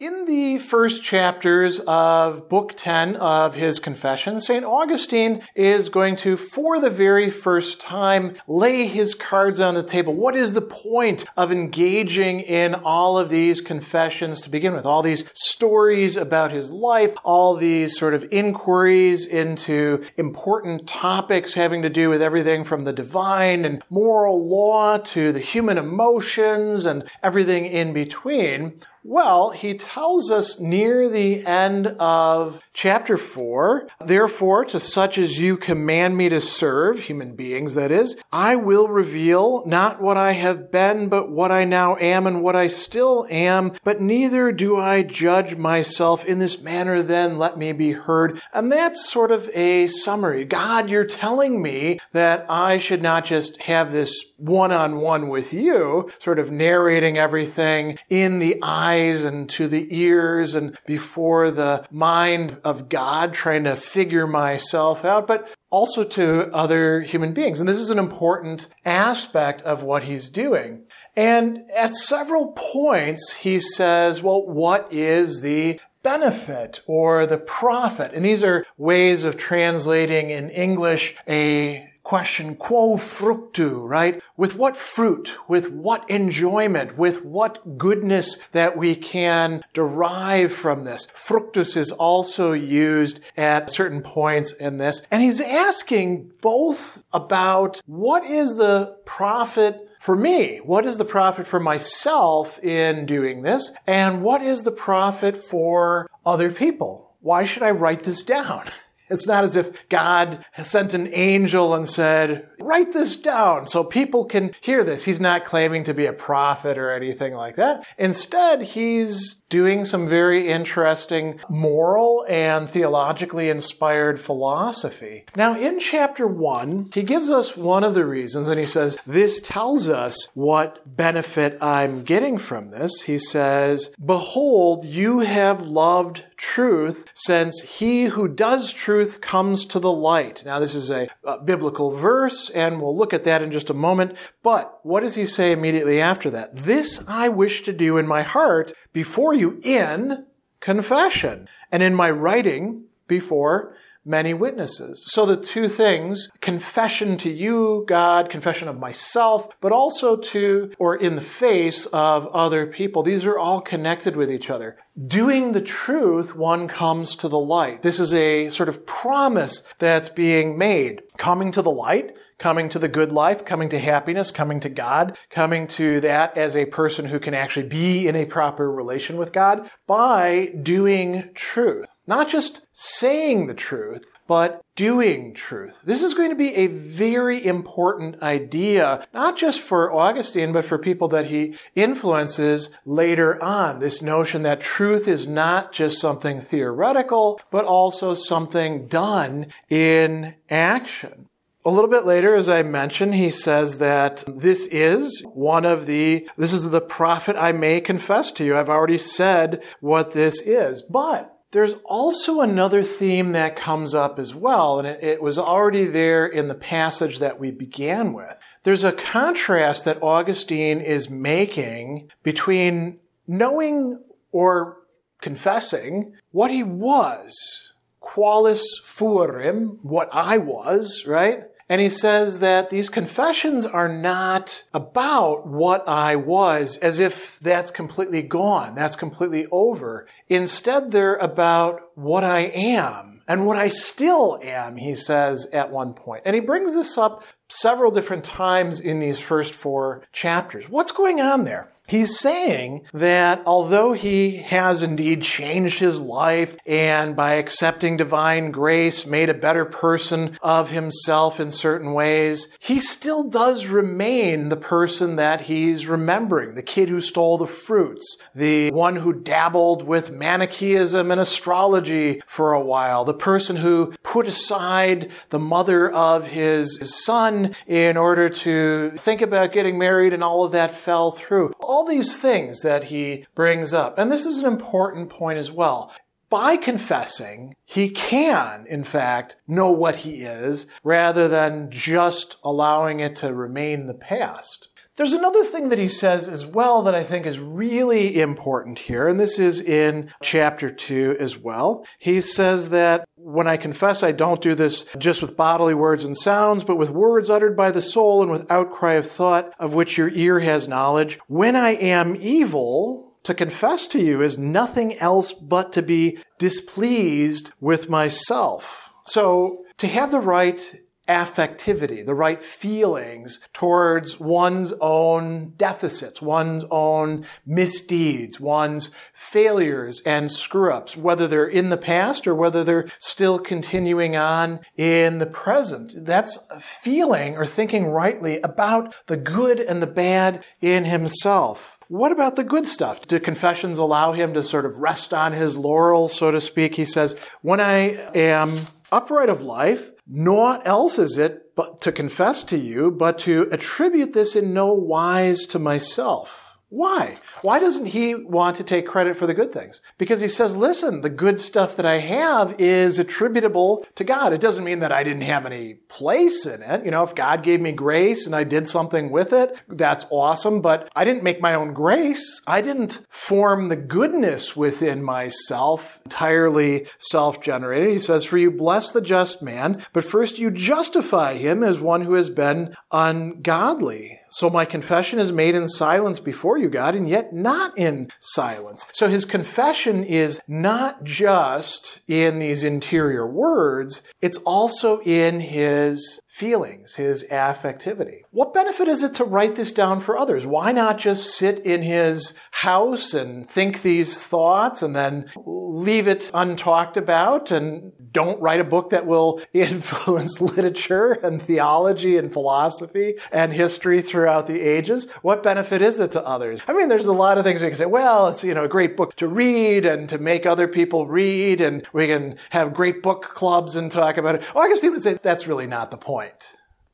In the first chapters of Book 10 of his Confession, St. Augustine is going to, for the very first time, lay his cards on the table. What is the point of engaging in all of these confessions to begin with? All these stories about his life, all these sort of inquiries into important topics having to do with everything from the divine and moral law to the human emotions and everything in between. Well, he tells us near the end of chapter 4, therefore, to such as you command me to serve, human beings that is, I will reveal not what I have been, but what I now am and what I still am, but neither do I judge myself in this manner, then let me be heard. And that's sort of a summary. God, you're telling me that I should not just have this one on one with you, sort of narrating everything in the eyes and to the ears and before the mind of God, trying to figure myself out, but also to other human beings. And this is an important aspect of what he's doing. And at several points, he says, well, what is the benefit or the profit? And these are ways of translating in English a question, quo fructu, right? With what fruit, with what enjoyment, with what goodness that we can derive from this. Fructus is also used at certain points in this. And he's asking both about what is the profit for me? What is the profit for myself in doing this? And what is the profit for other people? Why should I write this down? It's not as if God sent an angel and said, write this down so people can hear this. He's not claiming to be a prophet or anything like that. Instead, he's doing some very interesting moral and theologically inspired philosophy. Now, in chapter one, he gives us one of the reasons, and he says, This tells us what benefit I'm getting from this. He says, Behold, you have loved truth, since he who does truth comes to the light. Now, this is a, a biblical verse, and we'll look at that in just a moment. But what does he say immediately after that? This I wish to do in my heart before you in confession. And in my writing before many witnesses. So the two things, confession to you, God, confession of myself, but also to or in the face of other people. These are all connected with each other. Doing the truth, one comes to the light. This is a sort of promise that's being made. Coming to the light coming to the good life, coming to happiness, coming to God, coming to that as a person who can actually be in a proper relation with God by doing truth. Not just saying the truth, but doing truth. This is going to be a very important idea, not just for Augustine, but for people that he influences later on. This notion that truth is not just something theoretical, but also something done in action. A little bit later, as I mentioned, he says that this is one of the, this is the profit I may confess to you. I've already said what this is. But there's also another theme that comes up as well, and it, it was already there in the passage that we began with. There's a contrast that Augustine is making between knowing or confessing what he was, qualis fuerim, what I was, right? And he says that these confessions are not about what I was as if that's completely gone, that's completely over. Instead, they're about what I am and what I still am, he says at one point. And he brings this up several different times in these first four chapters. What's going on there? He's saying that although he has indeed changed his life and by accepting divine grace made a better person of himself in certain ways, he still does remain the person that he's remembering. The kid who stole the fruits, the one who dabbled with Manichaeism and astrology for a while, the person who put aside the mother of his son in order to think about getting married and all of that fell through. All these things that he brings up. And this is an important point as well by confessing, he can, in fact, know what he is rather than just allowing it to remain in the past. There's another thing that he says as well that I think is really important here, and this is in chapter 2 as well. He says that when I confess, I don't do this just with bodily words and sounds, but with words uttered by the soul and with outcry of thought, of which your ear has knowledge. When I am evil, to confess to you is nothing else but to be displeased with myself. So to have the right affectivity, the right feelings towards one's own deficits, one's own misdeeds, one's failures and screw ups, whether they're in the past or whether they're still continuing on in the present. That's feeling or thinking rightly about the good and the bad in himself. What about the good stuff? Do confessions allow him to sort of rest on his laurels, so to speak? He says, when I am upright of life, Naught else is it but to confess to you, but to attribute this in no wise to myself. Why? Why doesn't he want to take credit for the good things? Because he says, listen, the good stuff that I have is attributable to God. It doesn't mean that I didn't have any place in it. You know, if God gave me grace and I did something with it, that's awesome, but I didn't make my own grace. I didn't form the goodness within myself, entirely self-generated. He says, for you bless the just man, but first you justify him as one who has been ungodly. So my confession is made in silence before you, God, and yet not in silence. So his confession is not just in these interior words, it's also in his feelings, his affectivity. What benefit is it to write this down for others? Why not just sit in his house and think these thoughts and then leave it untalked about and don't write a book that will influence literature and theology and philosophy and history throughout the ages? What benefit is it to others? I mean, there's a lot of things we can say, well, it's, you know, a great book to read and to make other people read and we can have great book clubs and talk about it. Oh, i Augustine would say that's really not the point.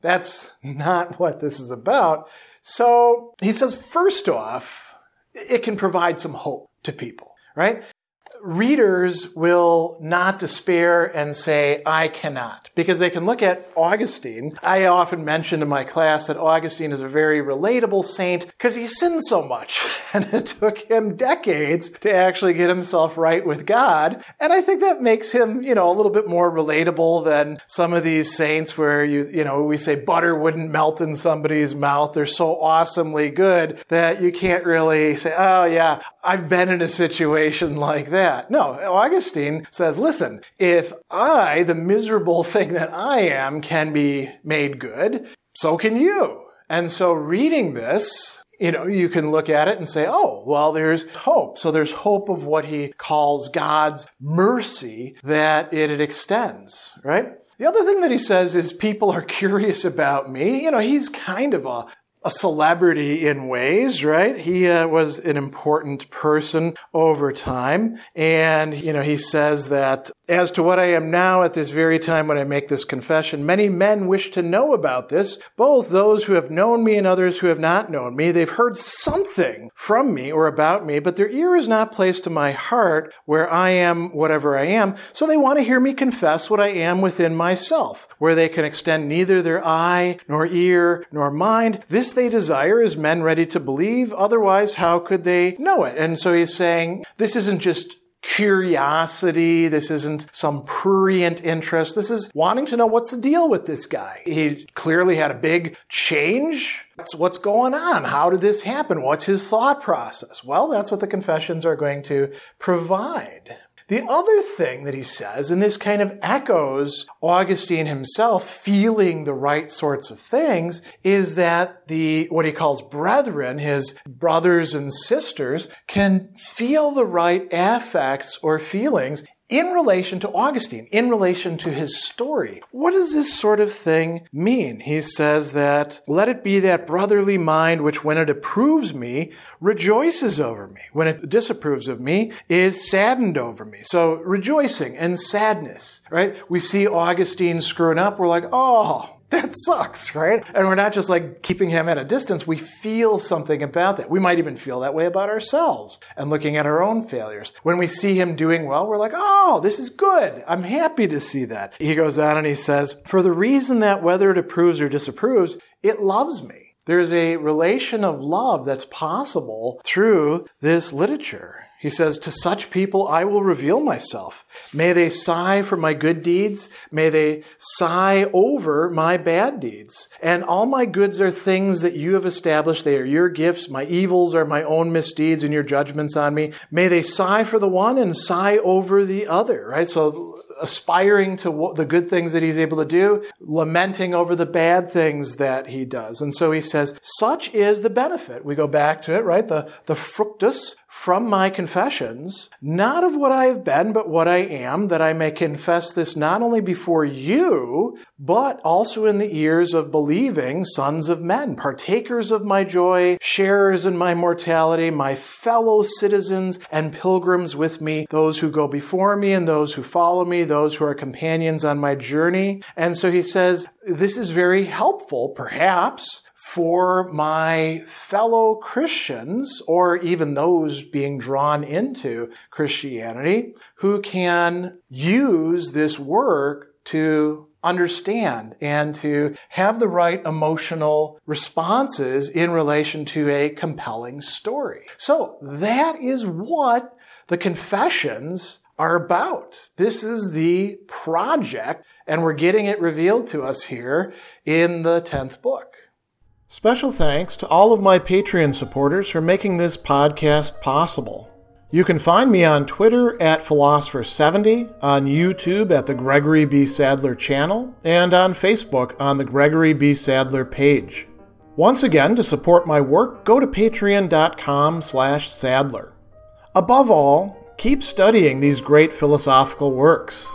That's not what this is about. So he says, first off, it can provide some hope to people, right? Readers will not despair and say, I cannot, because they can look at Augustine. I often mention in my class that Augustine is a very relatable saint because he sinned so much and it took him decades to actually get himself right with God. And I think that makes him, you know, a little bit more relatable than some of these saints where you, you know, we say butter wouldn't melt in somebody's mouth. They're so awesomely good that you can't really say, oh yeah, I've been in a situation like that that. No, Augustine says, listen, if I, the miserable thing that I am, can be made good, so can you. And so reading this, you know, you can look at it and say, oh, well, there's hope. So there's hope of what he calls God's mercy that it extends, right? The other thing that he says is people are curious about me. You know, he's kind of a a celebrity in ways, right? He uh, was an important person over time. And, you know, he says that as to what I am now at this very time when I make this confession, many men wish to know about this, both those who have known me and others who have not known me. They've heard something from me or about me, but their ear is not placed to my heart where I am whatever I am. So they want to hear me confess what I am within myself, where they can extend neither their eye nor ear nor mind. This they desire is men ready to believe. Otherwise, how could they know it? And so he's saying this isn't just curiosity. This isn't some prurient interest. This is wanting to know what's the deal with this guy. He clearly had a big change. That's What's going on? How did this happen? What's his thought process? Well, that's what the confessions are going to provide. The other thing that he says, and this kind of echoes Augustine himself feeling the right sorts of things, is that the, what he calls brethren, his brothers and sisters, can feel the right affects or feelings in relation to Augustine, in relation to his story. What does this sort of thing mean? He says that, let it be that brotherly mind which when it approves me, rejoices over me. When it disapproves of me, is saddened over me. So rejoicing and sadness, right? We see Augustine screwing up. We're like, oh, that sucks, right? And we're not just like keeping him at a distance. We feel something about that. We might even feel that way about ourselves and looking at our own failures. When we see him doing well, we're like, oh, this is good. I'm happy to see that. He goes on and he says, for the reason that whether it approves or disapproves, it loves me. There's a relation of love that's possible through this literature. He says, To such people I will reveal myself. May they sigh for my good deeds. May they sigh over my bad deeds. And all my goods are things that you have established. They are your gifts. My evils are my own misdeeds and your judgments on me. May they sigh for the one and sigh over the other, right? So aspiring to the good things that he's able to do, lamenting over the bad things that he does. And so he says, such is the benefit. We go back to it, right? The, the fructus from my confessions, not of what I have been, but what I am, that I may confess this not only before you, but also in the ears of believing sons of men, partakers of my joy, sharers in my mortality, my fellow citizens and pilgrims with me, those who go before me and those who follow me, those who are companions on my journey. And so he says, this is very helpful, perhaps, for my fellow Christians, or even those being drawn into Christianity, who can use this work to understand and to have the right emotional responses in relation to a compelling story. So that is what the confessions are about. This is the project, and we're getting it revealed to us here in the 10th book. Special thanks to all of my Patreon supporters for making this podcast possible. You can find me on Twitter at Philosopher70, on YouTube at the Gregory B. Sadler channel, and on Facebook on the Gregory B. Sadler page. Once again, to support my work, go to patreon.com slash sadler. Above all, keep studying these great philosophical works.